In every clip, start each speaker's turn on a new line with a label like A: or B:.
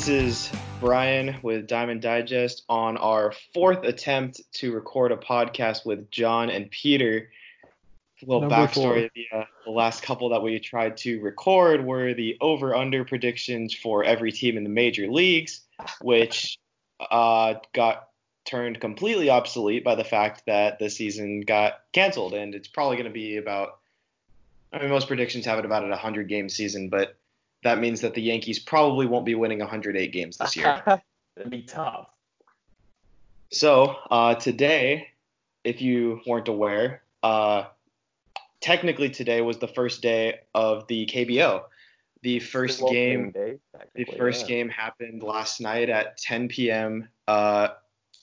A: This is Brian with Diamond Digest on our fourth attempt to record a podcast with John and Peter. A little
B: Number
A: backstory: the, uh, the last couple that we tried to record were the over/under predictions for every team in the major leagues, which uh, got turned completely obsolete by the fact that the season got canceled, and it's probably going to be about. I mean, most predictions have it about a 100 game season, but that means that the Yankees probably won't be winning 108 games this year.
C: It'd be tough.
A: So uh, today, if you weren't aware, uh, technically today was the first day of the KBO. The first game,
C: day,
A: the first
C: yeah.
A: game happened last night at 10 p.m. Uh,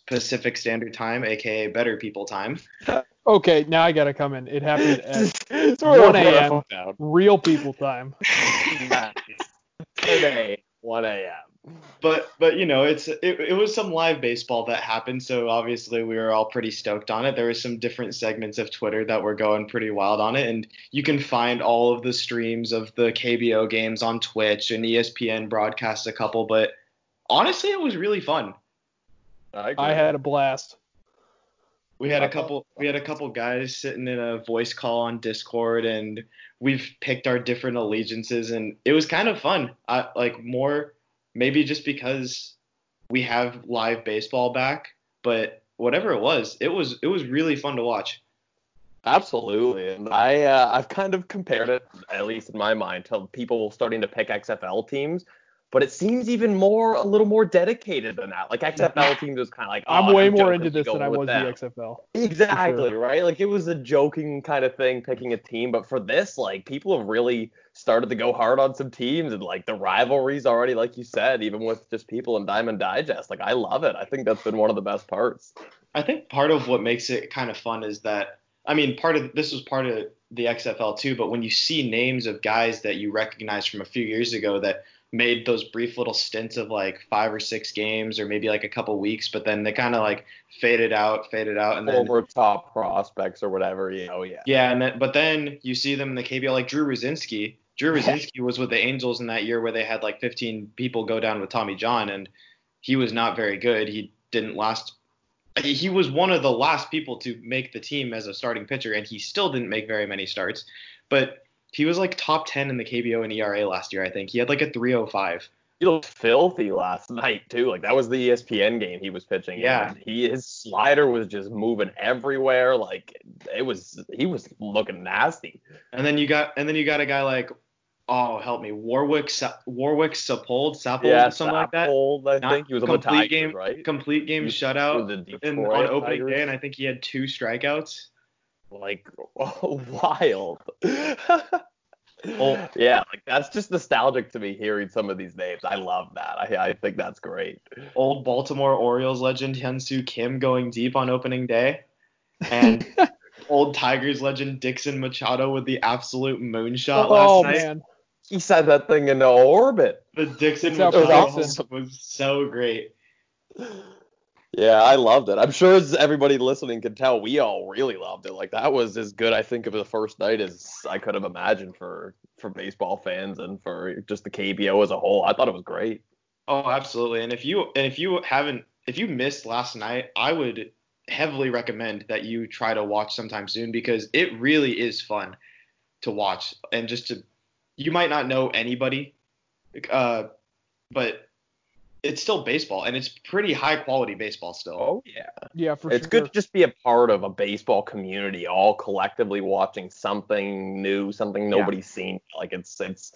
A: Pacific Standard Time, aka Better People Time.
B: Okay, now I gotta come in. It happened at 1 a.m. real people time.
C: Nice. Today, 1 a.m.
A: But but you know it's it, it was some live baseball that happened, so obviously we were all pretty stoked on it. There were some different segments of Twitter that were going pretty wild on it, and you can find all of the streams of the KBO games on Twitch and ESPN broadcasts a couple. But honestly, it was really fun.
C: I.
B: I had a blast.
A: We had a couple we had a couple guys sitting in a voice call on Discord and we've picked our different allegiances and it was kind of fun. I like more maybe just because we have live baseball back, but whatever it was, it was it was really fun to watch.
C: Absolutely, and I uh, I've kind of compared it, at least in my mind, to people starting to pick XFL teams. But it seems even more a little more dedicated than that. Like XFL teams was kind of like oh,
B: I'm way more into this than I was
C: them.
B: the XFL.
C: Exactly, right? Like it was a joking kind of thing picking a team, but for this, like people have really started to go hard on some teams and like the rivalries already, like you said, even with just people in Diamond Digest. Like I love it. I think that's been one of the best parts.
A: I think part of what makes it kind of fun is that I mean, part of this was part of the XFL too, but when you see names of guys that you recognize from a few years ago that made those brief little stints of like five or six games or maybe like a couple weeks, but then they kind of like faded out, faded out, and then
C: Over top prospects or whatever, you know, yeah.
A: yeah, and then but then you see them in the KBO like Drew Rucinski. Drew Rucinski was with the Angels in that year where they had like 15 people go down with Tommy John, and he was not very good. He didn't last. He was one of the last people to make the team as a starting pitcher, and he still didn't make very many starts. But he was like top 10 in the KBO and ERA last year, I think. He had like a 305.
C: He looked filthy last night too. Like that was the ESPN game he was pitching.
A: Yeah.
C: he his slider was just moving everywhere. Like it was he was looking nasty.
A: And then you got and then you got a guy like oh help me Warwick Warwick Saupold Saupold
C: yeah,
A: something like that.
C: I think he was on the
A: complete
C: Tigers,
A: game
C: right?
A: complete game
C: He
A: shutout in, on opening day, and I think he had two strikeouts.
C: Like wild.
A: Well-
C: yeah, like that's just nostalgic to me hearing some of these names. I love that. I, I think that's great.
A: Old Baltimore Orioles legend Hyunsu Kim going deep on opening day, and old Tigers legend Dixon Machado with the absolute moonshot oh, last
B: oh
A: night.
B: man,
C: He sent that thing into orbit.
A: The Dixon
B: It's
A: Machado
B: Dixon.
A: was so great.
C: Yeah, I loved it. I'm sure as everybody listening can tell, we all really loved it. Like that was as good, I think, of the first night as I could have imagined for for baseball fans and for just the KBO as a whole. I thought it was great.
A: Oh, absolutely. And if you and if you haven't if you missed last night, I would heavily recommend that you try to watch sometime soon because it really is fun to watch and just to you might not know anybody uh but it's still baseball and it's pretty high quality baseball still.
C: Oh yeah.
B: yeah, for
C: it's
B: sure.
C: good to just be a part of a baseball community, all collectively watching something new, something nobody's seen. Like it's it's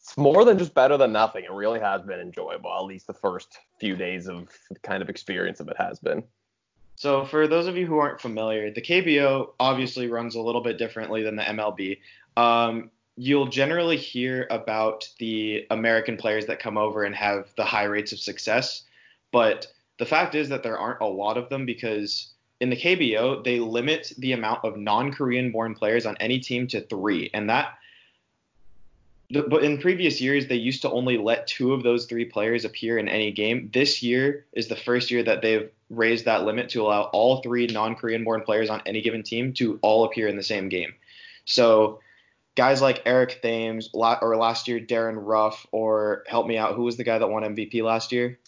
C: it's more than just better than nothing. It really has been enjoyable. At least the first few days of kind of experience of it has been.
A: So for those of you who aren't familiar, the KBO obviously runs a little bit differently than the MLB. Um, you'll generally hear about the American players that come over and have the high rates of success, but the fact is that there aren't a lot of them because in the KBO they limit the amount of non-Korean born players on any team to 3 and that but in previous years they used to only let two of those three players appear in any game. This year is the first year that they've raised that limit to allow all three non-Korean born players on any given team to all appear in the same game. So guys like Eric Thames, or last year Darin Ruf, or help me out, who was the guy that won MVP last year?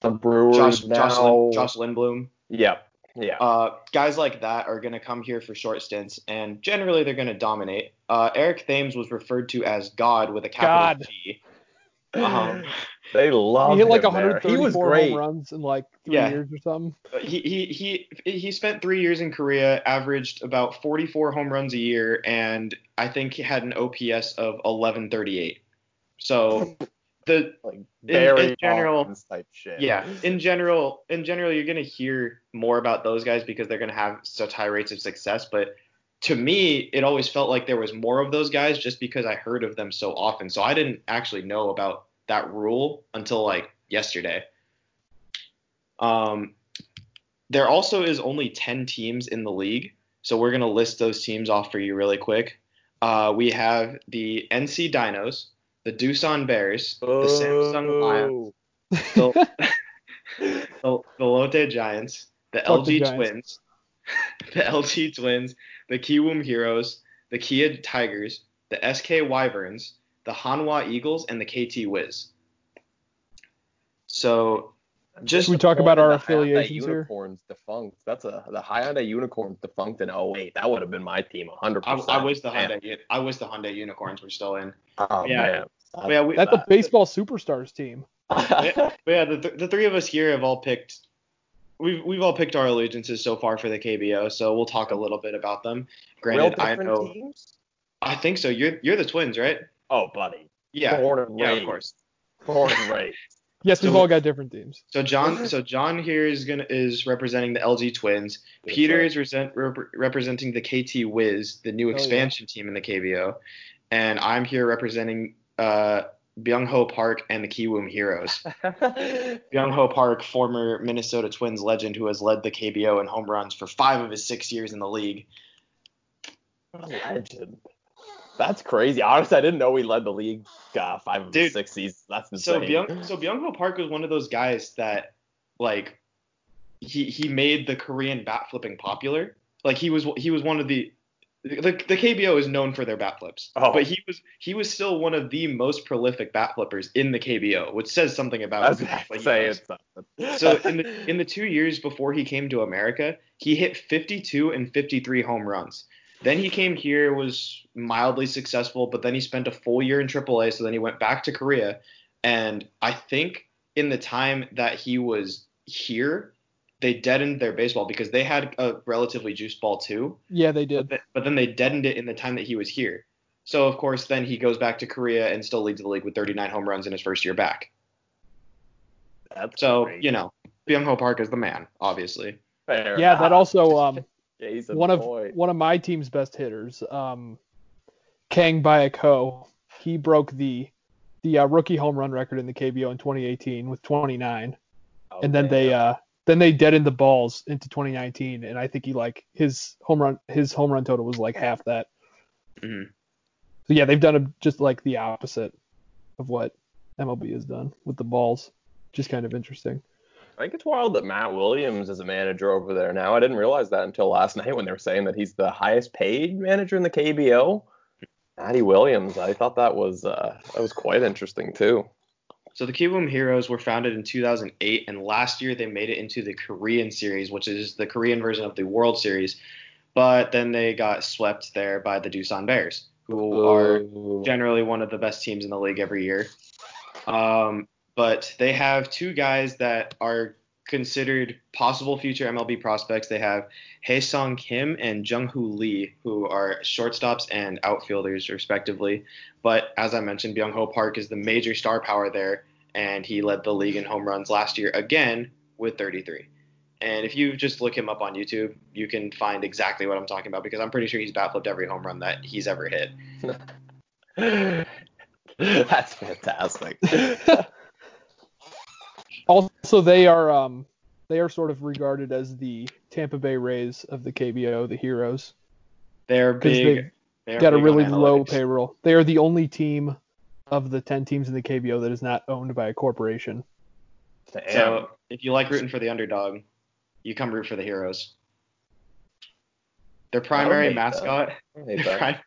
C: The Brewers
A: Josh,
C: now.
A: Josh, Lin- Josh Lindblom.
C: Yeah. Yeah.
A: Uh, guys like that are going to come here for short stints, and generally they're going to dominate. Uh, Eric Thames was referred to as God with a capital
B: God.
A: G. Um,
C: they love
B: he hit like
C: him
B: 134
C: He was great.
B: home runs in like three
A: Yeah.
B: years or something.
A: he, he he he spent three years in Korea, averaged about 44 home runs a year, and I think he had an OPS of 1138. So the
C: Like very
A: in general-
C: Bonds type shit.
A: yeah, in general, in general, you're gonna hear more about those guys because they're gonna have such high rates of success. But to me, it always felt like there was more of those guys just because I heard of them so often. So I didn't actually know about that rule until like yesterday. Um, there also is only 10 teams in the league, so we're gonna list those teams off for you really quick. Uh, we have the NC Dinos, the Doosan Bears, the Samsung Lions
C: Oh.
A: the, the, the Lotte Giants, the
B: Fuck
A: LG
B: the.
A: Twins, the LG Twins, the Kiwoom Heroes, the Kia Tigers, the SK Wyverns, the Hanwha Eagles, and the KT Wiz. So just
B: Should we talk about our
C: The Hyundai
B: here?
C: Unicorns defunct. That's a the Hyundai Unicorns defunct in 08. That would have been my team 100.
A: I,
C: percent
A: I wish the Hyundai I wish the Hyundai Unicorns were still in.
C: Oh
A: Yeah.
C: man.
A: But yeah, we,
B: That's the baseball superstars team.
A: but yeah, the, th- the three of us here have all picked. We've we've all picked our allegiances so far for the KBO, so we'll talk a little bit about them.
C: Real
A: Granted, I
C: different
A: know.
C: teams.
A: I think so. You're you're the twins, right?
C: Oh, buddy.
A: Yeah.
C: Born and
A: Yeah,
C: raised.
A: of course.
C: Born and raised.
B: Yes, we've
A: So-
B: all got different teams.
A: So John, so John here is gonna is representing the LG Twins. Peter is resent, rep- representing the KT Wiz, the new
B: Oh, yeah.
A: expansion team in the KBO, and I'm here representing uh, Byung Ho Park and the Kiwoom Heroes. Byung Ho Park, former Minnesota Twins legend, who has led the KBO in home runs for five of his six years in the league.
C: What a legend. That's crazy. Honestly, I didn't know he led the league uh, five of
A: Dude,
C: six seasons. That's
A: So
C: insane.
A: Byung, so Byung Ho Park was one of those guys that, like, he he made the Korean bat flipping popular. Like he was he was one of the the, the KBO is known for their bat flips,
C: Oh.
A: but he was he was still one of the most prolific bat flippers in the KBO, which says something about
C: about say.
A: So in the in the two years before he came to America, he hit 52 and 53 home runs. Then he came here, was mildly successful, but then he spent a full year in AAA. So then he went back to Korea, and I think in the time that he was here, they deadened their baseball because they had a relatively juice ball too.
B: Yeah, they
A: But,
B: did.
A: th- but then they deadened it in the time that he was here. So of course, then he goes back to Korea and still leads the league with 39 home runs in his first year back.
C: That's
A: So
C: great.
A: you know, Byung Ho Park is the man, obviously.
C: Fair
B: Yeah, that also um
C: Yeah, he's a
B: one of one of my team's best hitters, um, Kang Baek He broke the the uh, rookie home run record in the KBO in 2018 with 29,
C: Oh,
B: and then they uh then they deadened the balls into 2019, and I think he like his home run his home run total was like half that.
A: Mhm.
B: So yeah, they've done a, just like the opposite of what MLB has done with the balls, Just kind of interesting.
C: I think it's wild that Matt Williams is a manager over there now. I didn't realize that until last night when they were saying that he's the highest paid manager in the KBO. Matty Williams, I thought that was uh, that was quite interesting too.
A: So the Kiwoom Heroes were founded in 2008, and last year they made it into the Korean Series, which is the Korean version of the World Series. But then they got swept there by the Doosan Bears, who are generally one of the best teams in the league every year. Um, but they have two guys that are considered possible future MLB prospects. They have Hae Sung Kim and Jung Hoo Lee, who are shortstops and outfielders respectively. But as I mentioned, Byung Ho Park is the major star power there, and he led the league in home runs last year again with 33. And if you just look him up on YouTube, you can find exactly what I'm talking about because I'm pretty sure he's bat flipped every home run that he's ever hit.
C: That's fantastic.
B: Also, they are um they are sort of regarded as the Tampa Bay Rays of the KBO, the Heroes,
A: They're big.
B: they've
A: they're
B: got a
A: big on
B: really low payroll. They are the only team of the 10 teams in the KBO that is not owned by a corporation.
C: Damn.
A: So if you like rooting for the underdog, you come root for the heroes. Their primary mascot,
C: I hate
A: their,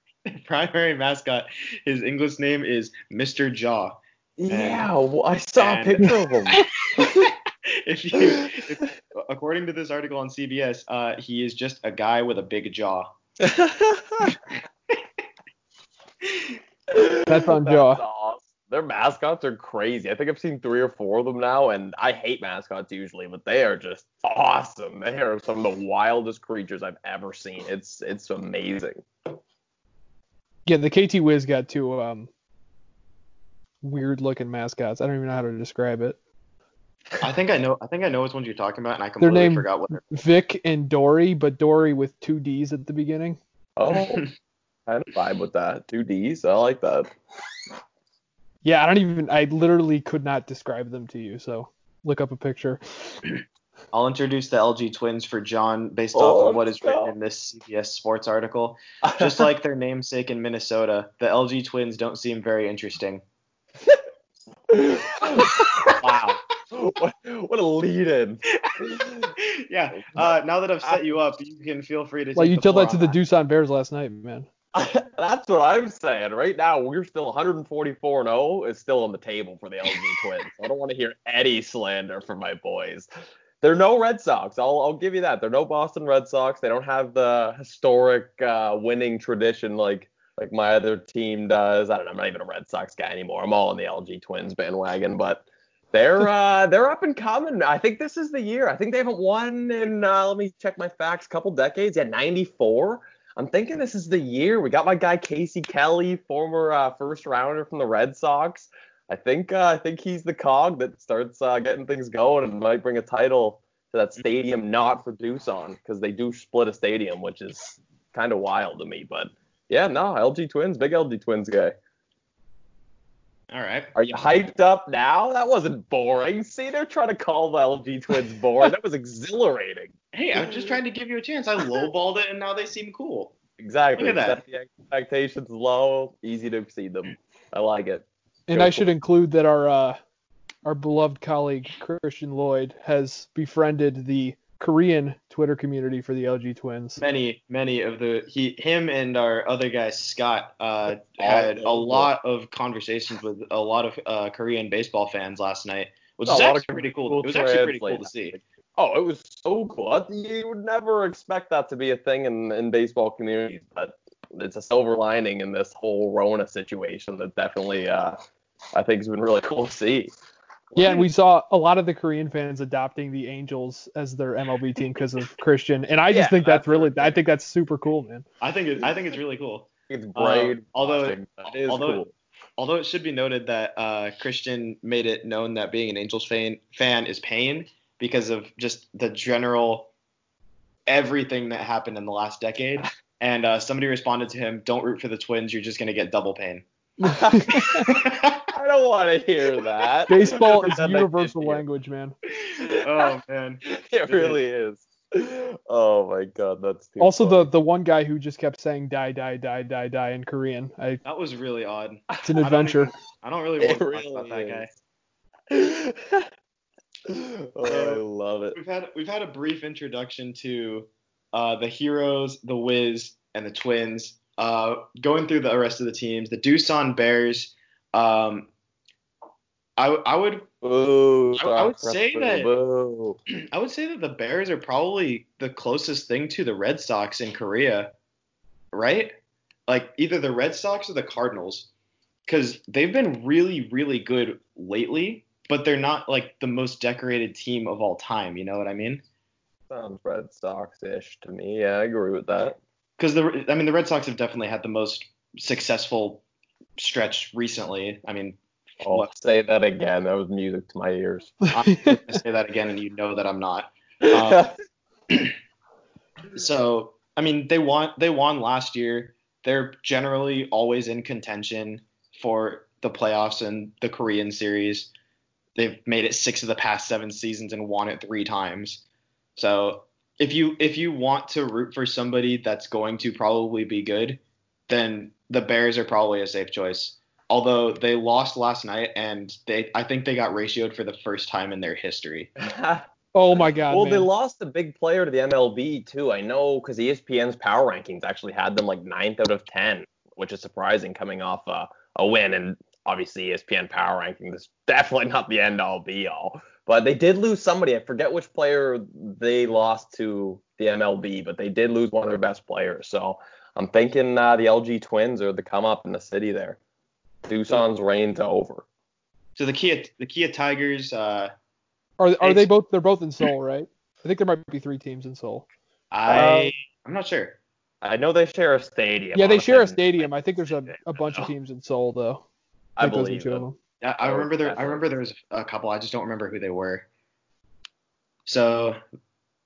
A: primary mascot, his English name is Mr. Jaw.
C: Yeah, well, I saw a picture of him.
A: if you, if, according to this article on CBS, uh, he is just a guy with a big jaw.
B: That's on Jaw.
C: awesome. Their mascots are crazy. I think I've seen three or four of them now, and I hate mascots usually, but they are just awesome. They are some of the wildest creatures I've ever seen. It's it's amazing.
B: Yeah, the KT Wiz got two um weird looking mascots. I don't even know how to describe it.
A: I think I know. I think I know which ones you're talking about, and I
B: Their
A: completely
B: name-
A: forgot what. they're-
B: Vic and Dory, but Dory with two D's at the beginning.
C: Oh, kind a vibe with that. Two D's. I like that.
B: Yeah, I don't even. I literally could not describe them to you. So look up a picture.
A: I'll introduce the LG Twins for John based
C: Oh,
A: off of what is written in this CBS Sports article. Just like their namesake in Minnesota, the LG Twins don't seem very interesting.
C: wow. What, what a lead in.
A: yeah. Uh, now that I've set you up, you can feel free to.
B: Well,
A: take
B: you told that to
A: on
B: the Doosan Bears last night, man.
C: That's what I'm saying. Right now, we're still 144 and 0 is still on the table for the LG Twins. I don't want to hear any slander from my boys. They're no Red Sox. I'll, I'll give you that. They're no Boston Red Sox. They don't have the historic uh, winning tradition like like my other team does. I don't know. I'm not even a Red Sox guy anymore. I'm all on the LG Twins bandwagon, but they're uh, they're up and coming. I think this is the year. I think they haven't won in uh, let me check my facts. Couple decades. Yeah, 94. I'm thinking this is the year. We got my guy Casey Kelly, former uh, first rounder from the Red Sox. I think uh, I think he's the cog that starts uh, getting things going and might bring a title to that stadium not for Doosan because they do split a stadium, which is kind of wild to me. But yeah, no, LG Twins, big LG Twins guy.
A: All right.
C: Are you hyped up now? That wasn't boring. See, they're trying to call the LG Twins boring. that was exhilarating.
A: Hey, I'm just trying to give you a chance. I lowballed it, and now they seem cool.
C: Exactly.
A: Look at that.
C: Set the expectations low, easy to exceed them. I like it.
B: And
C: Go
B: I
C: for
B: should include that our uh, our beloved colleague Christian Lloyd has befriended the Korean Twitter community for the LG Twins.
A: Many, many of the he, him, and our other guy Scott uh, had a lot of conversations with a lot of uh, Korean baseball fans last night, which
C: A
A: is actually pretty cool. It was actually pretty cool to see.
C: Oh, it was so cool. You would never expect that to be a thing in, in baseball communities, but it's a silver lining in this whole Rona situation that definitely uh, I think has been really cool to see.
B: Yeah, and we saw a lot of the Korean fans adopting the Angels as their MLB team because of Christian, and I just
C: Yeah,
B: think that's
C: that's
B: really,
C: really
B: I think that's super cool, man.
A: I think it, I think it's really cool.
C: It's great.
A: although-
C: watching, but it is
A: although-
C: cool.
A: Although it should be noted that uh, Christian made it known that being an Angels fan fan is pain because of just the general everything that happened in the last decade. And uh, somebody responded to him, "Don't root for the Twins. You're just gonna get double pain."
C: I don't want to hear that.
B: Baseball is
C: Pretend I did
B: universal language, man.
A: oh man.
C: It really is. Oh my god, that's too
B: Also,
C: funny.
B: the the one guy who just kept saying die, die, die, die, die in Korean. I,
A: That was really odd.
B: it's an
A: I don't
B: adventure.
A: even- I don't really want
C: It
A: to talk
C: really
A: about that guy.
C: oh, I love it.
A: We've had we've had a brief introduction to uh, the heroes, the Wiz, and the Twins. Uh, going through the rest of the teams, the Doosan Bears. Um, I I would
C: Boo,
A: I- I would say that-
C: Boo.
A: I would say that the Bears are probably the closest thing to the Red Sox in Korea, right? Like either the Red Sox or the Cardinals, because they've been really really good lately, but they're not like the most decorated team of all time. You know what I mean?
C: Sounds Red Sox-ish to me. Yeah, I agree with that.
A: because the I mean the Red Sox have definitely had the most successful stretch recently. I mean,
C: I'll
A: What?
C: say that again. That was music to my ears.
A: I'm going to say that again, and you know that I'm not. Uh, So I mean, they won they won last year. They're generally always in contention for the playoffs and the Korean series. They've made it six of the past seven seasons and won it three times. So if you if you want to root for somebody that's going to probably be good, then the Bears are probably a safe choice. Although they lost last night and they I think they got ratioed for the first time in their history.
B: Oh my god,
C: well,
B: man.
C: they lost a big player to the MLB too. I know because ESPN's power rankings actually had them like ninth out of ten which is surprising coming off uh, a win. And obviously, ESPN power ranking is definitely not the end all be all. But they did lose somebody. I forget which player they lost to the MLB, but they did lose one of their best players. So I'm thinking uh, the LG Twins are the come up in the city there. Doosan's reign's over.
A: So the Kia the Kia Tigers. Uh,
B: are are they both? They're both in Seoul, right? I think there might be three teams in Seoul.
A: I um, I'm not sure.
C: I know they share a stadium.
B: Yeah, they share a stadium. I think there's a, a bunch of teams in Seoul though.
C: I, I believe them.
A: Yeah, I remember there. I remember there was a couple. I just don't remember who they were. So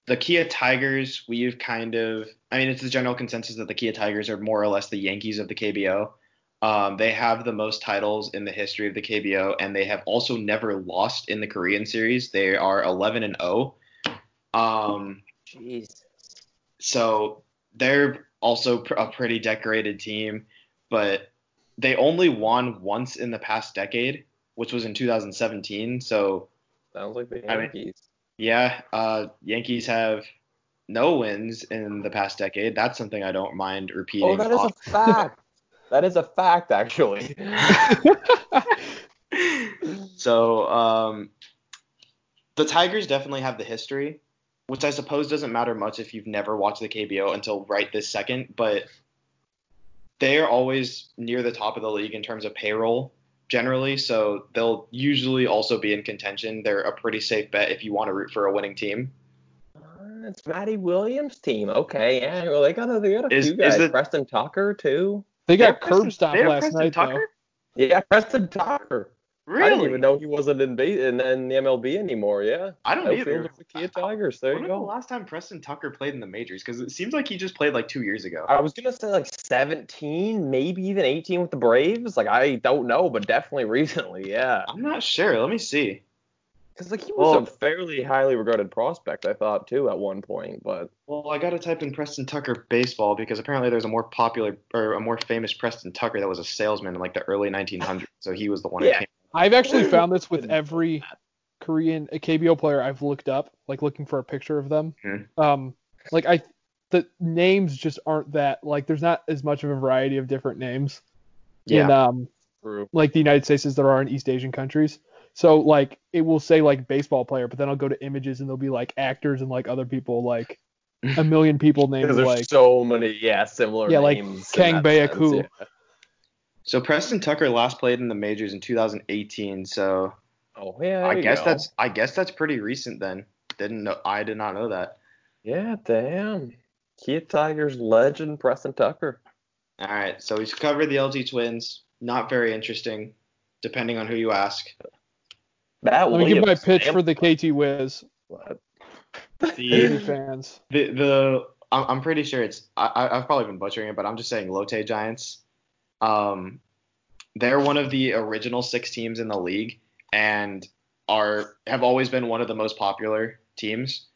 A: the Kia Tigers, we've kind of. I mean, it's the general consensus that the Kia Tigers are more or less the Yankees of the KBO. Um, they have the most titles in the history of the KBO, and they have also never lost in the Korean series. They are 11 and 0. Um,
C: Jeez.
A: So they're also a pretty decorated team, but they only won once in the past decade, which was in 2017. So
C: sounds like the Yankees. I mean,
A: yeah, uh, Yankees have no wins in the past decade. That's something I don't mind repeating.
C: Oh, that is a fact. that is a fact, actually.
A: so um, the Tigers definitely have the history which I suppose doesn't matter much if you've never watched the KBO until right this second, but they are always near the top of the league in terms of payroll generally, so they'll usually also be in contention. They're a pretty safe bet if you want to root for a winning team.
C: Uh, it's Matty Williams' team. Okay, yeah. Well, they got a, they got a is, few guys. It, Preston Tucker too.
B: They got curb stop last Preston night Tucker?
C: though. Yeah, Preston Tucker. Really? I didn't even know he wasn't in, in, in the MLB anymore. Yeah.
A: I don't either.
C: The Kia Tigers. There
A: when
C: you go.
A: the last time Preston Tucker played in the majors? Because it seems like he just played like two years ago.
C: I was gonna say like 17, maybe even 18 with the Braves. Like I don't know, but definitely recently. Yeah.
A: I'm not sure. Let me see.
C: Because like he was well, a fairly highly regarded prospect, I thought too at one point. But
A: well, I gotta type in Preston Tucker baseball because apparently there's a more popular or a more famous Preston Tucker that was a salesman in like the early 1900s. So he was the one. Yeah.
B: I've actually found this with every Korean KBO player I've looked up, like looking for a picture of them. Mm-hmm. Um, like I, the names just aren't that like there's not as much of a variety of different names yeah. in um True. like the United States as there are in East Asian countries. So like it will say like baseball player, but then I'll go to images and there'll be like actors and like other people like a million people named
C: there's
B: like
C: so many yeah similar
B: yeah like Kang Baek yeah.
A: So Preston Tucker last played in the majors in 2018. So
C: oh yeah,
A: I guess
C: go.
A: that's I guess that's pretty recent then. Didn't know I did not know that.
C: Yeah, damn. Kia Tigers legend Preston Tucker.
A: All right, so he's covered the LG Twins. Not very interesting, depending on who you ask.
B: Let me give my pitch for the KT Wiz. The fans.
A: The the I'm pretty sure it's I, I've probably been butchering it, but I'm just saying Lotte Giants. Um, they're one of the original six teams in the league and are have always been one of the most popular teams.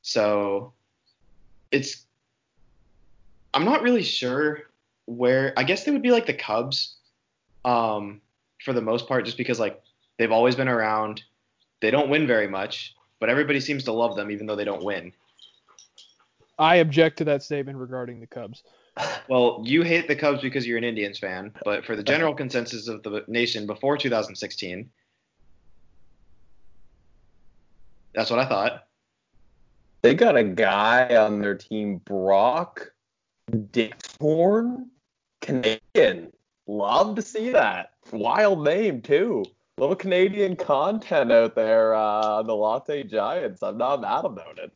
A: So it's I'm not really sure where I guess they would be like the Cubs um, for the most part just because like they've always been around. They don't win very much, but everybody seems to love them even though they don't win.
B: I object to that statement regarding the Cubs.
A: Well, you hate the Cubs because you're an Indians fan, but for the general consensus of the nation before 2016, that's what I thought.
C: They got a guy on their team, Brock Dykxhoorn, Canadian. Love to see that. Wild name too. A little Canadian content out there uh, on the Lotte Giants. I'm not mad about it.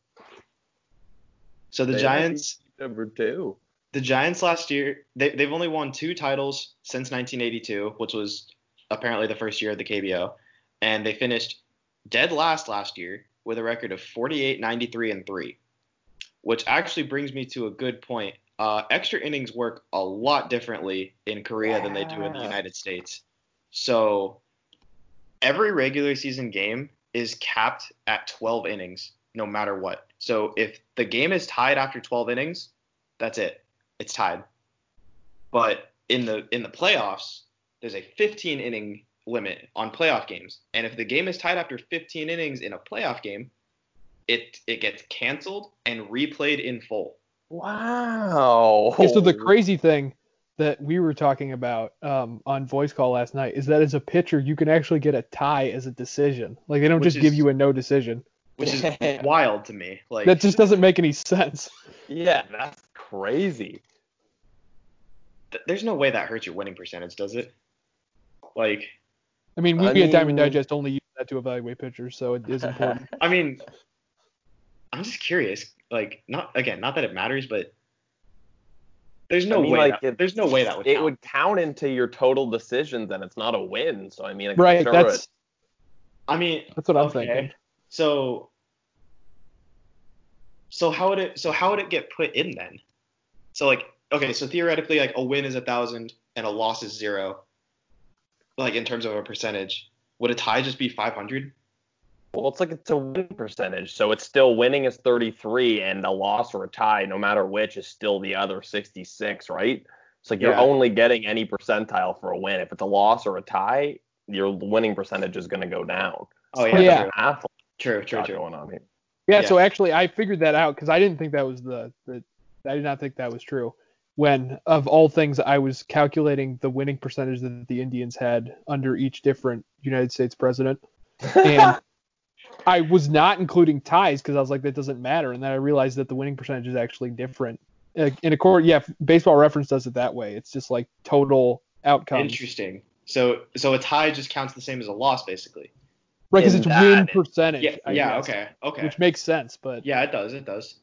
A: So the they Giants
C: number two
A: the Giants last year, they, they've only won two titles since 1982, which was apparently the first year of the KBO. And they finished dead last last year with a record of 48, 93, and 3, which actually brings me to a good point. Uh, extra innings work a lot differently in Korea yeah. than they do in the United States. So every regular season game is capped at 12 innings, no matter what. So if the game is tied after 12 innings, that's it it's tied. But in the in the playoffs, there's a 15 inning limit on playoff games, and if the game is tied after 15 innings in a playoff game, it it gets canceled and replayed in full.
C: Wow.
B: Okay, so the crazy thing, that we were talking about um, on voice call last night is that as a pitcher you can actually get a tie as a decision. Like they don't
A: Which
B: just give you a no decision.
A: which is wild to me. Like
B: That just doesn't make any sense.
C: Yeah, that's crazy.
A: Th- there's no way that hurts your winning percentage, does it? Like,
B: I mean, we
C: I
B: at Diamond Digest only use that to evaluate pitchers, so it is important.
A: I mean, I'm just curious. Like, not again, not that it matters, but there's no
C: I mean,
A: way.
C: like,
A: that,
C: it-
A: there's no way that would.
C: It
A: count.
C: would count into your total decisions, and it's not a win. So I mean, I'm
B: right.
C: sure
B: That's
A: I mean,
B: that's what I'm
A: okay.
B: thinking.
A: So, so how would it? So how would it get put in then? So like, okay, so theoretically, like a win is a thousand and a loss is zero. Like in terms of a percentage, would a tie just be 500?
C: Well, it's like it's a win percentage, so it's still winning is 33, and a loss or a tie, no matter which, is still the other 66, right? It's like you're
A: Yeah.
C: only getting any percentile for a win. If it's a loss or a tie, your winning percentage is going to go down.
A: Oh
B: yeah,
A: yeah,
B: true.
C: Half
A: true, true, true.
C: going on here.
B: Yeah,
A: Yeah.
B: so actually I figured that out because I didn't think that was the, the I did not think that was true. When of all things I was calculating the winning percentage that the Indians had under each different United States president. And I was not including ties because I was like that doesn't matter and then I realized that the winning percentage is actually different. In a court, yeah, baseball reference does it that way. It's just like total outcome.
A: Interesting. So so a tie just counts the same as a loss, basically.
B: Right, because it's
C: that-
B: win percentage.
A: Yeah,
B: I
A: yeah,
B: guess,
A: okay, okay.
B: Which makes sense, but
A: yeah, it does, it does.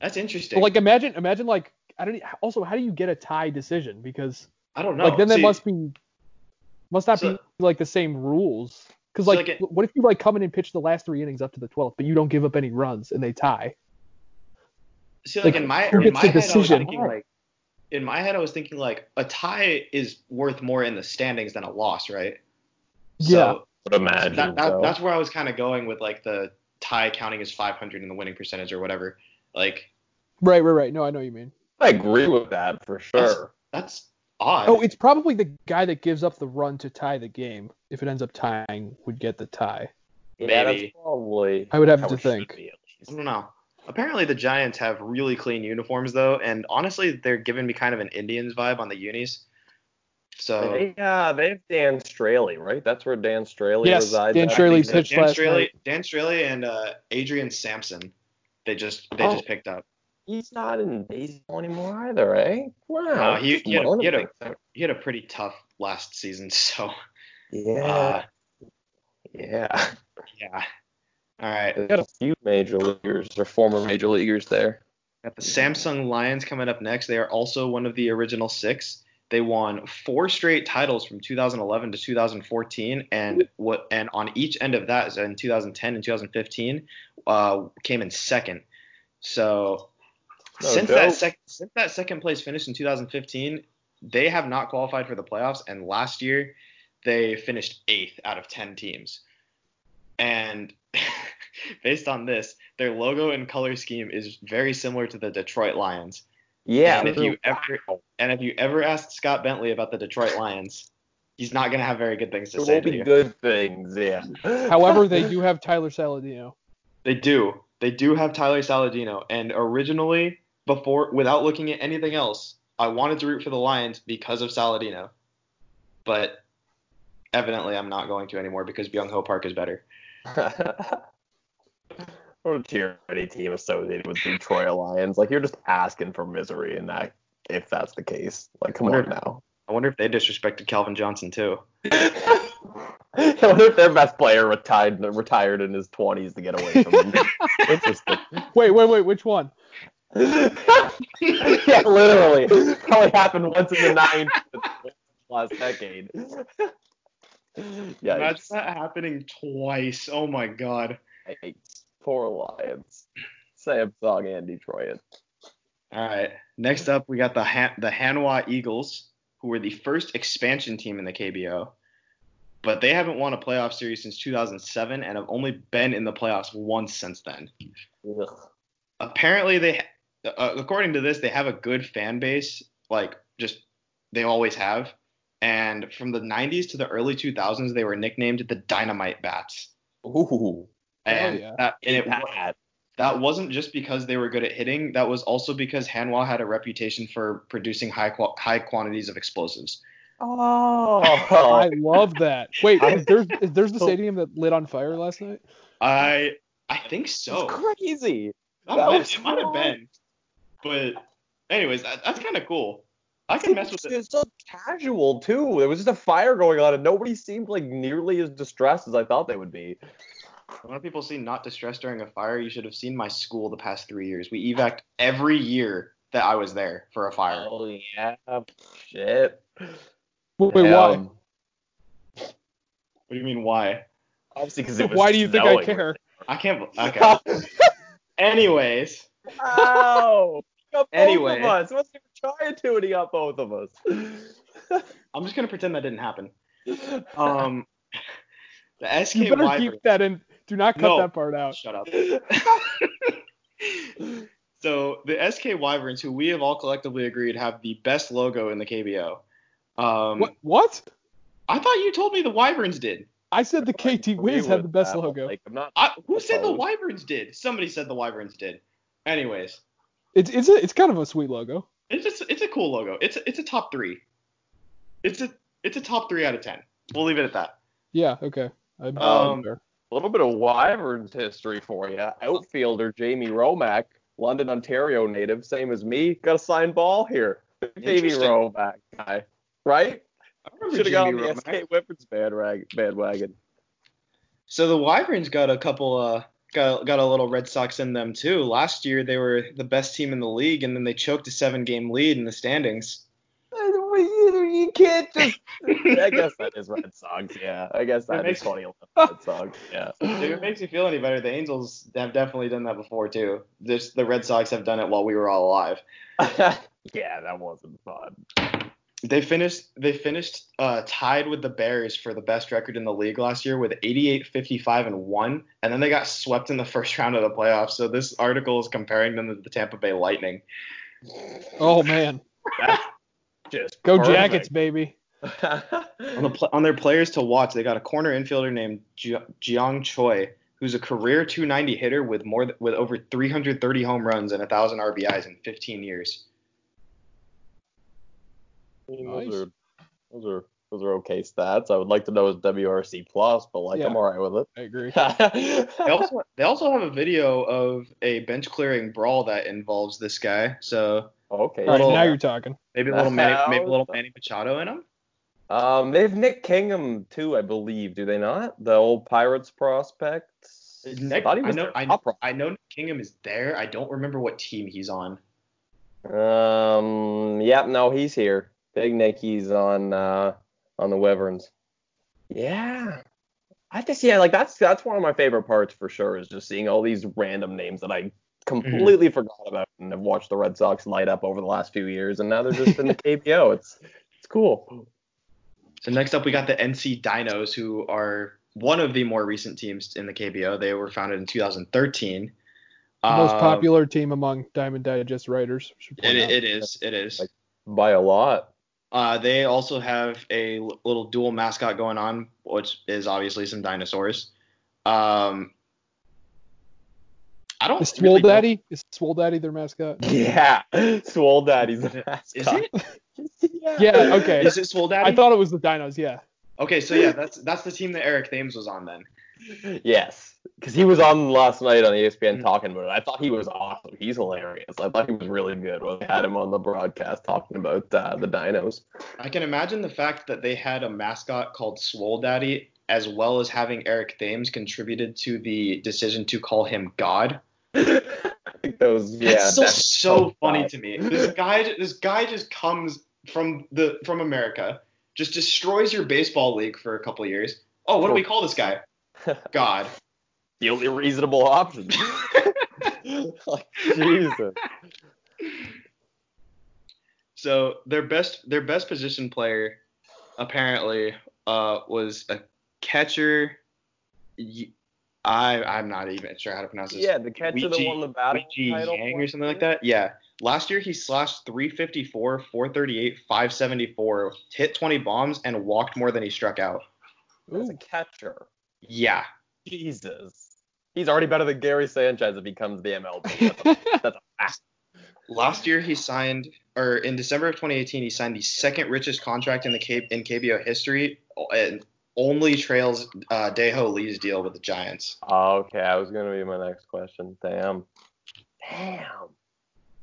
A: That's interesting.
B: But like imagine imagine like I don't also how do you get a tie decision because
A: I don't know.
B: like then there
A: See,
B: must be must not
A: so-
B: be like the same rules because
A: So,
B: like,
A: like, it-
B: what if you like come in and pitch the last three innings up to the 12th but you don't give up any runs and they tie
A: See, like,
B: like,
A: in my in my
B: the
A: head, I was
B: decision?
A: thinking like, in my head, I was thinking like a tie is worth more in the standings than a loss, right?
B: Yeah.
C: Would imagine.
A: that, that, that's where I was kind of going with like the tie counting as 500 in the winning percentage or whatever. Like
B: right right right no I know what you mean
C: I agree with that for sure.
A: that's odd.
B: oh it's probably the guy that gives up the run to tie the game if it ends up tying would get the tie
C: yeah,
A: maybe.
C: that's probably.
B: I would have to think.
C: be,
A: I don't know. Apparently the Giants have really clean uniforms though, and honestly they're giving me kind of an Indians vibe on the unis. So
C: They, uh, they have Dan Straily, right? That's where Dan Straily
B: Yes,
C: resides.
B: Dan
C: at.
B: Straily
A: Dan
B: last
A: Straily,
B: night.
A: Dan Straily and uh, Adrian Sampson. They just they
C: Oh.
A: just picked up.
C: He's not in baseball anymore either, eh? Wow.
A: Uh, he, he, had a, he, had a, he had a pretty tough last season, so
C: Yeah.
A: uh,
C: yeah.
A: yeah. All right,
C: They got a few major leaguers or former major leaguers there.
A: got the Samsung Lions coming up next. They are also one of the original six. They won four straight titles from 2011 to 2014, and what and on each end of that, in 2010 and 2015, uh, came in second. So
C: No
A: since
C: dope.
A: that sec- since that second place finished in 2015, they have not qualified for the playoffs. And last year, they finished eighth out of 10 teams. And based on this, their logo and color scheme is very similar to the Detroit Lions.
C: Yeah.
A: And if you ever and if you ever asked Scott Bentley about the Detroit Lions, he's not gonna have very good things to
C: There
A: say
C: will
A: to
C: be
A: you.
C: good things, yeah.
B: however they do have Tyler Saladino
A: They do. They do have Tyler Saladino. And originally, before without looking at anything else, I wanted to root for the Lions because of Saladino. But evidently I'm not going to anymore because Byung Ho Park is better.
C: or a cheer for any team associated with Detroit Lions. Like you're just asking for misery in that if that's the case. Like come on now.
A: I wonder if they disrespected Calvin Johnson too.
C: I wonder if their best player retired retired in his twenties to get away from them. Interesting.
B: wait wait wait which one
C: yeah, literally. Probably happened once in the nineties last decade. yeah,
A: That's not happening twice. Oh my god.
C: poor Lions. Samsung and Detroit.
A: All right. Next up, we got the Han- the Hanwha Eagles, who were the first expansion team in the KBO, but they haven't won a playoff series since 2007 and have only been in the playoffs once since then.
C: Ugh.
A: Apparently, they, uh, according to this, they have a good fan base, like just they always have. And from the 90s to the early 2000s, they were nicknamed the Dynamite Bats.
C: Ooh.
A: And
B: yeah.
A: that, and it,
C: that.
A: that wasn't just because they were good at hitting. That was also because Hanwha had a reputation for producing high high quantities of explosives.
C: Oh,
B: I love that. Wait, is there's is there's the stadium that lit on fire last night?
A: I I think so.
C: That's crazy.
A: That
C: That was
A: it might have been. But anyways, that, that's kind of cool. I can mess with it.
C: It's so casual too. There was just a fire going on, and nobody seemed like nearly as distressed as I thought they would be.
A: When people see not distressed during a fire, you should have seen my school the past three years. We evac every year that I was there for a fire.
C: Oh yeah, shit.
B: Wait, wait, why?
C: Um,
A: What do you mean why?
C: Obviously, because it was
B: Why do you think I
C: snowing.
B: care?
A: I can't. Okay. Anyways,
C: Wow. He got both
A: Anyway.
C: of us. What's he trying to? And he got both of us.
A: I'm just gonna pretend that didn't happen. Um, the SK
B: You better keep that in. Do not cut
A: No.
B: that part out.
A: Shut up. so the SK Wyverns, who we have all collectively agreed have the best logo in the KBO. Um,
B: What? What?
A: I thought you told me the Wyverns did.
B: I said the KT Wiz had the best logo.
C: Like, I'm not.
A: I, who said the Wyverns did? Somebody said the Wyverns did. Anyways,
B: It's it's a, it's kind of a sweet logo.
A: it's just it's a cool logo. It's a, it's a top three. It's a it's a top three out of ten. We'll leave it at that.
B: Yeah. Okay. I'm,
A: Um,
B: fair.
C: A little bit of Wyverns history for you. Outfielder Jamie Romak, London, Ontario native, same as me, got a signed ball here. Jamie
A: Interesting.
C: Romak guy, right?
A: I remember
C: Should have got on
A: Jamie
C: the
A: Romak.
C: SK Wyverns bandwag- bandwagon.
A: So the Wyverns got a couple uh got got a little Red Sox in them too. Last year they were the best team in the league and then they choked a seven game lead in the standings.
C: You can't just. I guess that is Red Sox. Yeah, I guess that
A: makes-
C: is 2011 Red Sox. Yeah.
A: if it makes you feel any better, the Angels have definitely done that before too. This the Red Sox have done it while we were all alive.
C: yeah, that wasn't fun.
A: They finished they finished uh, tied with the Bears for the best record in the league last year with 88, 55 and 1 and then they got swept in the first round of the playoffs. So this article is comparing them to the Tampa Bay Lightning.
B: Oh man.
C: Just
B: Go
C: perfect.
B: Jackets, baby.
A: On, the pl- on their players to watch, they got a corner infielder named Ji- Jeong Choi, who's a career 290 hitter with more th- with over 330 home runs and 1,000 RBIs in 15 years.
C: I mean,
B: Nice.
C: Those are those are those are okay stats. I would like to know his WRC plus, but like
B: Yeah.
C: I'm alright with it.
B: I agree.
A: They also they also have a video of a bench clearing brawl that involves this guy. So
C: okay.
B: All right,
A: Little-
B: now you're talking.
A: maybe a little Manny, maybe a little Manny Machado in him.
C: Um, they have Nick Kingham too, I believe. Do they not? The old Pirates prospect. I
A: Nick,
C: thought he
A: I know I,
C: top
A: I know Nick Kingham is there. I don't remember what team he's on.
C: Um. Yep. No, he's here. Big Nicky's on uh on the Wyverns. Yeah. I just yeah, like that's that's one of my favorite parts for sure is just seeing all these random names that I completely forgot about and have watched the Red Sox light up over the last few years, and now they're just in the KBO. It's it's cool.
A: So next up, we got the NC Dinos, who are one of the more recent teams in the KBO. They were founded in 2013.
B: The most
A: Um,
B: popular team among Diamond Digest writers.
A: It, it is. It is.
C: Like- By a lot.
A: Uh, they also have a little dual mascot going on, which is obviously some dinosaurs. Um, I don't.
B: Is Swole
A: really know-
B: Daddy? Is Swole Daddy their mascot?
C: Yeah. Swole Daddy's the
A: Is it?
C: yeah.
B: Yeah, okay.
A: Is it Swole Daddy?
B: I thought it was the Dinos, yeah.
A: Okay, so yeah, that's that's the team that Eric Thames was on then.
C: Yes, because he was on last night on ESPN
A: Mhm.
C: talking about it. I thought he was awesome. He's hilarious. I thought he was really good when they had him on the broadcast talking about uh, the dinos.
A: I can imagine the fact that they had a mascot called Swole Daddy, as well as having Eric Thames contributed to the decision to call him God.
C: I think those, yeah,
A: That's still
C: that's
A: so funny
C: bad.
A: to me. This guy, this guy just comes from the from America, just destroys your baseball league for a couple years. Oh, what do we call this guy? God.
C: The only reasonable option. like Jesus.
A: So their best their best position player apparently uh, was a catcher. I I'm not even sure how to pronounce this.
C: Yeah, the catcher that
A: Weiji-
C: won the battle
A: Weiji
C: title
A: Yang or something like that. Yeah. Last year he slashed 354, 438, 574, hit 20 bombs, and walked more than he struck out.
C: As a catcher.
A: Yeah.
C: Jesus. He's already better than Gary Sanchez if he comes to the MLB. That's a, that's a fact.
A: Last year he signed, or in December of 2018, he signed the second richest contract in the K, in KBO history, and only trails uh, Dae-Ho Lee's deal with the Giants.
C: Okay, I was gonna be my next question. Damn. Damn.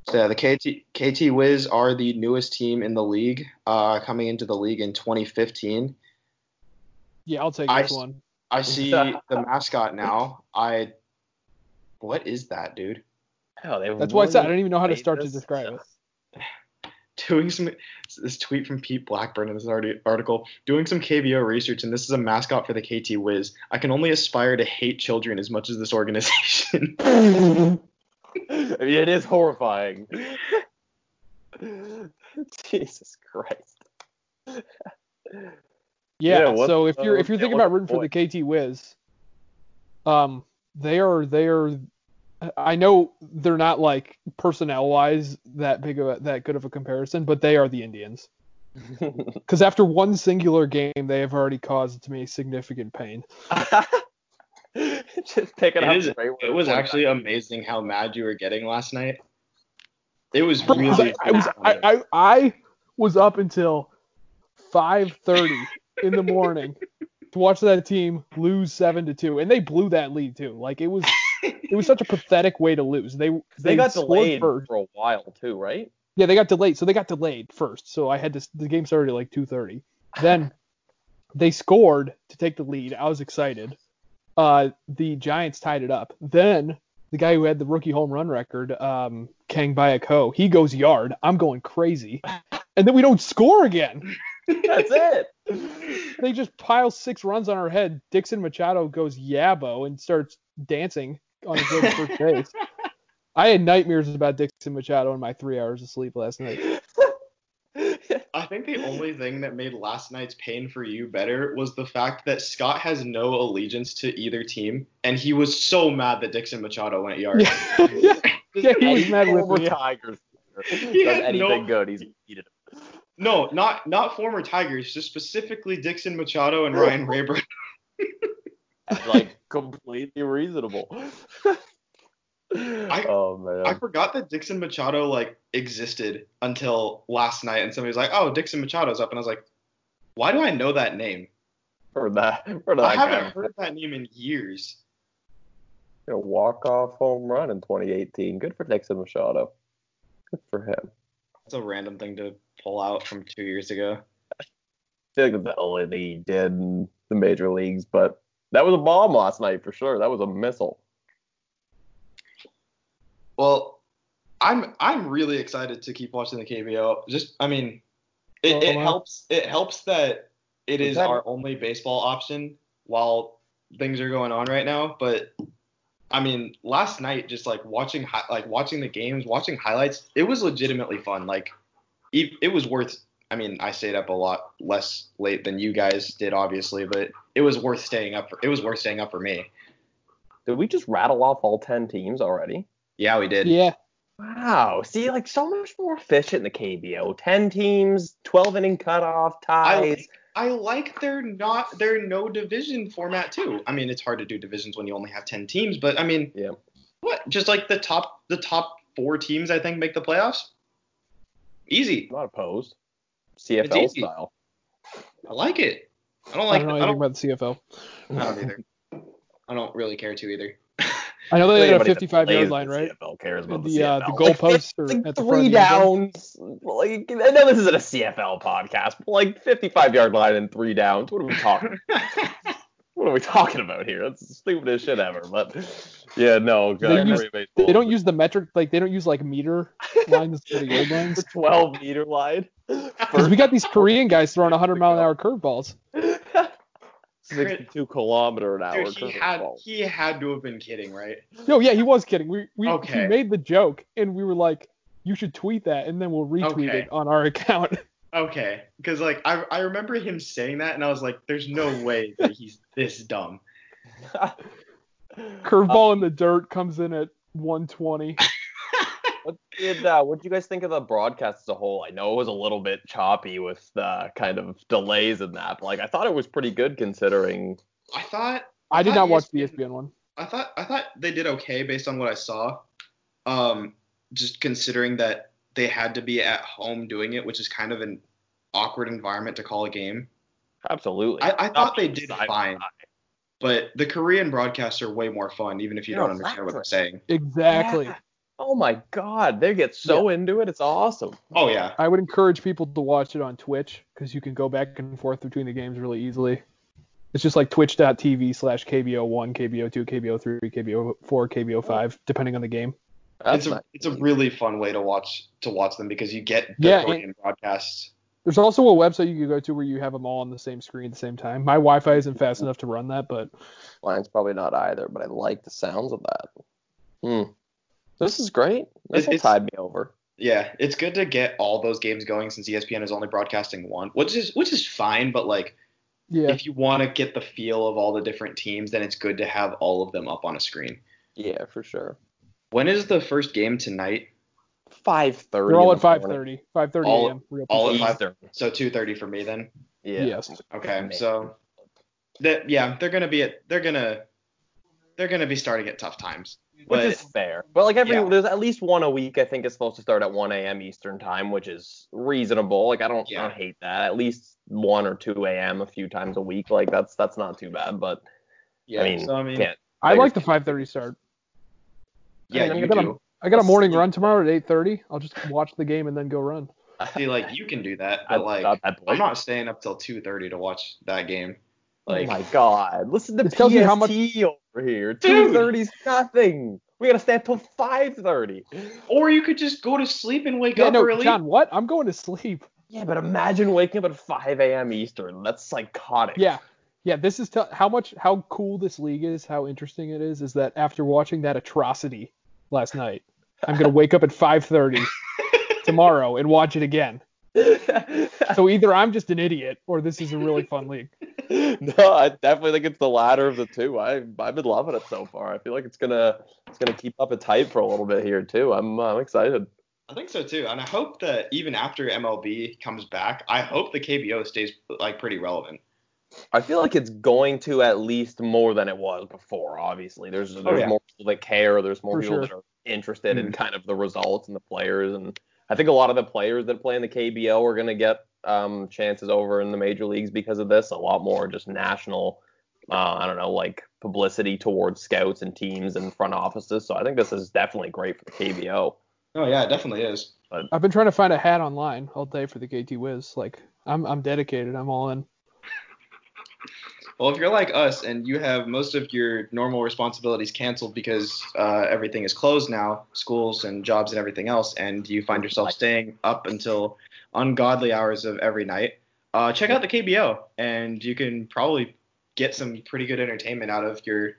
A: So yeah, the KT KT Wiz are the newest team in the league, uh, coming into the league in 2015.
B: Yeah, I'll take
A: I
B: this
A: s-
B: one.
A: I see the mascot now. I, what is that, dude?
C: Hell, they
B: That's why I said I don't even know how to start to
C: this?
B: describe it.
A: Doing some this tweet from Pete Blackburn in this article. Doing some KBO research, and this is a mascot for the KT Wiz. I can only aspire to hate children as much as this organization.
C: I mean, it is horrifying. Jesus Christ.
B: Yeah,
C: Yeah,
B: so if you're
C: uh,
B: if you're thinking about
C: the
B: rooting for the KT Wiz, um, they are they are. I know they're not like personnel wise that big of a, that good of a comparison, but they are the Indians. Because after one singular game, they have already caused to me significant pain.
C: Just picking
A: It
C: up
A: is- It was
C: quarterback-
A: actually amazing how mad you were getting last night. It was really.
B: I, I was I, I I was up until 5:30 in the morning to watch that team lose seven to two, and they blew that lead too. Like it was it was such a pathetic way to lose. They
C: They got delayed
B: first.
C: for a while too, right?
B: Yeah, they got delayed. So they got delayed first. So I had to. The game started at like 2:30. Then they scored to take the lead. I was excited. Uh, the Giants tied it up. Then the guy who had the rookie home run record, um, Kang Baek-ho, he goes yard. I'm going crazy. And then we don't score again.
C: That's it.
B: They just pile six runs on our head. Dixon Machado goes yabo and starts dancing on his way to first base. I had nightmares about Dixon Machado in my three hours of sleep last night.
A: I think the only thing that made last night's pain for you better was the fact that Scott has no allegiance to either team, and he was so mad that Dixon Machado went yard.
B: Yeah, yeah, yeah, he was mad with
C: former
B: me.
C: Tigers.
A: He
C: Does
A: had
C: anything
A: no-
C: good? He's eaten it.
A: No, not not former Tigers, just specifically Dixon Machado and Ryan oh. Raburn.
C: like completely reasonable.
A: I-
C: oh man.
A: I forgot that Dixon Machado like existed until last night, and somebody was like, "Oh, Dixon Machado's up," and I was like, "Why do I know that name?
C: heard that. Heard that
A: I haven't
C: guy.
A: heard that name in years."
C: A walk off home run in 2018. Good for Dixon Machado. Good for him.
A: That's a random thing to pull out from two years ago.
C: I feel like that's the only thing he did in the major leagues, but that was a bomb last night for sure. That was a missile.
A: Well, I'm I'm really excited to keep watching the KBO. Just I mean, it, it
B: Oh,
A: helps it helps that it is
C: Okay.
A: our only baseball option while things are going on right now. But I mean, last night just like watching like watching the games, watching highlights, it was legitimately fun. Like it, it was worth. I mean, I stayed up a lot less late than you guys did, obviously, but it was worth staying up. For, it was worth staying up for me.
C: Did we just rattle off all 10 teams already?
A: Yeah, we did.
B: Yeah,
C: Wow. See, like so much more efficient in the KBO. 10 teams, 12 inning cutoff, ties.
A: I like their not their no division format too. I mean, it's hard to do divisions when you only have ten teams, but I mean,
C: Yeah.
A: what? Just like the top the top four teams, I think make the playoffs. Easy.
C: I'm not opposed. CFL style.
A: I like it. I don't like.
B: I
A: like.
B: don't know
A: I
B: anything
A: don't.
B: about the CFL.
A: I don't either. I don't really care to either.
B: I know they had a 55 yard line, right?
C: CFL cares about
B: The,
C: the,
B: uh, the goalposts are
C: like
B: at the
C: three
B: the
C: downs. Like I know this isn't a CFL podcast, but like 55 yard line and three downs. What are we talking? what are we talking about here? That's the stupidest shit ever. But yeah, no.
B: They use- They don't use the metric, like they don't use like meter lines for the yard
C: the
B: lines.
C: 12 meter line.
B: Because we got these Korean guys throwing 100 mile an hour curveballs.
C: 62 kilometer an hour.
A: Dude, he had
C: curveball.
A: he had to have been kidding, right?
B: No, yeah, he was kidding. We we
A: Okay.
B: he made the joke, and we were like, you should tweet that, and then we'll retweet
A: Okay.
B: it on our account.
A: Okay, because like I I remember him saying that, and I was like, "There's no way that he's this dumb."
B: Curveball in the dirt comes in at 120.
C: What did uh, what did you guys think of the broadcast as a whole? I know it was a little bit choppy with the kind of delays in that, but like I thought it was pretty good considering.
A: I thought
B: I did
A: thought
B: not watch the
A: ESPN
B: ESPN one.
A: I thought I thought they did okay based on what I saw. Um, just considering that they had to be at home doing it, which is kind of an awkward environment to call a game.
C: Absolutely.
A: I, I thought they did fine. But the Korean broadcasts are way more fun, even if you They're don't understand what they're saying.
B: Exactly.
C: Yeah. Oh my god, they get so yeah. into it. It's awesome.
A: Oh yeah.
B: I would encourage people to watch it on Twitch because you can go back and forth between the games really easily. It's just like twitch.tv slash KBO1, KBO2, KBO3, KBO4, KBO5, depending on the game.
A: That's it's a nice. it's a really fun way to watch to watch them because you get the yeah, Korean broadcasts.
B: There's also a website you can go to where you have them all on the same screen at the same time. My Wi-Fi isn't fast enough to run that, but
C: mine's probably not either. But I like the sounds of that. Hmm. This is great. This will tide me over.
A: Yeah, it's good to get all those games going since ESPN is only broadcasting one, which is which is fine. But like, yeah. if you want to get the feel of all the different teams, then it's good to have all of them up on a screen.
C: Yeah, for sure.
A: When is the first game tonight?
C: five thirty.
B: We're all at five thirty. Five thirty a.m.
A: Real all at five thirty. So two thirty for me then.
C: Yeah.
B: Yes.
A: Okay. So that yeah, they're gonna be at they're gonna they're gonna be starting at tough times.
C: But, which is fair. But like every yeah. there's at least one a week. I think is supposed to start at 1 a.m. Eastern time, which is reasonable. Like I don't yeah. I don't hate that. At least one or 2 a.m. a few times a week. Like that's that's not too bad. But yeah, I mean, so, I, mean
B: I like the 5:30 start.
A: Yeah, I mean, you do.
B: I got a morning run tomorrow at 8:30. I'll just watch the game and then go run.
A: I see, like you can do that, but like I'm not staying up till 2:30 to watch that game. Oh like,
C: oh my god, listen to it tells you how much over here. 2:30's nothing. We gotta stay until 5:30.
A: Or you could just go to sleep and wake yeah, up no, early.
B: John, what? I'm going to sleep.
C: Yeah, but imagine waking up at 5 a.m. Eastern. That's psychotic.
B: Yeah, yeah. This is t- how much how cool this league is. How interesting it is. Is that after watching that atrocity last night, I'm gonna wake up at 5:30 tomorrow and watch it again. so either I'm just an idiot or this is a really fun league.
C: No, I definitely think it's the latter of the two. I I've been loving it so far. I feel like it's gonna it's gonna keep up a tight for a little bit here too. I'm I'm excited.
A: I think so too, and I hope that even after MLB comes back, I hope the KBO stays like pretty relevant.
C: I feel like it's going to at least more than it was before. Obviously, there's there's oh, yeah. more people that care. There's more for people sure. that are interested mm-hmm. in kind of the results and the players. And I think a lot of the players that play in the KBO are going to get um, chances over in the major leagues because of this. A lot more just national, uh, I don't know, like publicity towards scouts and teams and front offices. So I think this is definitely great for the KBO.
A: Oh yeah, it definitely is.
B: But I've been trying to find a hat online all day for the KT Wiz. Like I'm I'm dedicated. I'm all in.
A: Well, if you're like us and you have most of your normal responsibilities canceled because uh, everything is closed now, schools and jobs and everything else, and you find yourself staying up until ungodly hours of every night, uh, check out the KBO, and you can probably get some pretty good entertainment out of your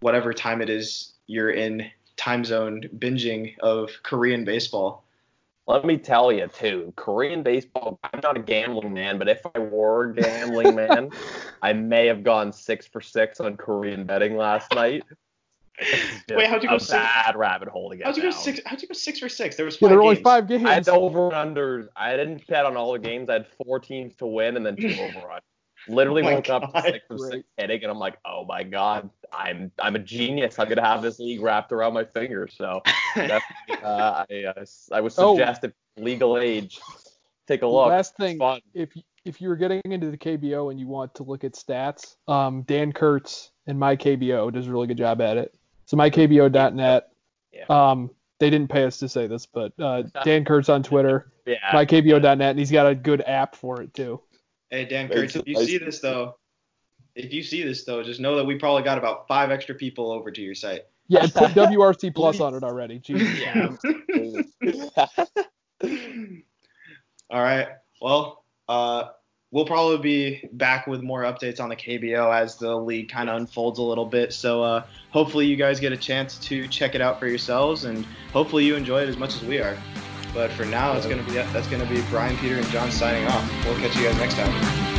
A: whatever time it is you're in time zone binging of Korean baseball.
C: Let me tell you too, Korean baseball. I'm not a gambling man, but if I were a gambling man, I may have gone six for six on Korean betting last night.
A: Wait, how'd you go
C: a
A: six?
C: bad rabbit hole to get.
A: How'd you go
C: down.
A: six? How'd you go six for six? There was
B: five yeah, there
A: were
B: only five games.
C: I had over and under. I didn't bet on all the games. I had four teams to win and then two over Literally oh woke God. up six for six hitting, and I'm like, oh my God, I'm I'm a genius. I'm gonna have this league wrapped around my finger. So uh, I, I was suggested oh. legal age. Take a look.
B: Last thing, if if you were getting into the KBO and you want to look at stats, um, Dan Kurtz and my KBO does a really good job at it. So mykbo.net. Yeah. Um, they didn't pay us to say this, but uh, Dan Kurtz on Twitter.
C: Yeah.
B: Mykbo.net, and he's got a good app for it too.
A: Hey Dan Kurtz, if you see this though, if you see this though, just know that we probably got about five extra people over to your site.
B: Yeah, put WRC plus on it already. Jeez.
A: Yeah. All right. Well, uh, we'll probably be back with more updates on the KBO as the league kind of unfolds a little bit. So uh, hopefully you guys get a chance to check it out for yourselves, and hopefully you enjoy it as much as we are. But for now, it's gonna be that's gonna be Brian, Peter, and John signing off. We'll catch you guys next time.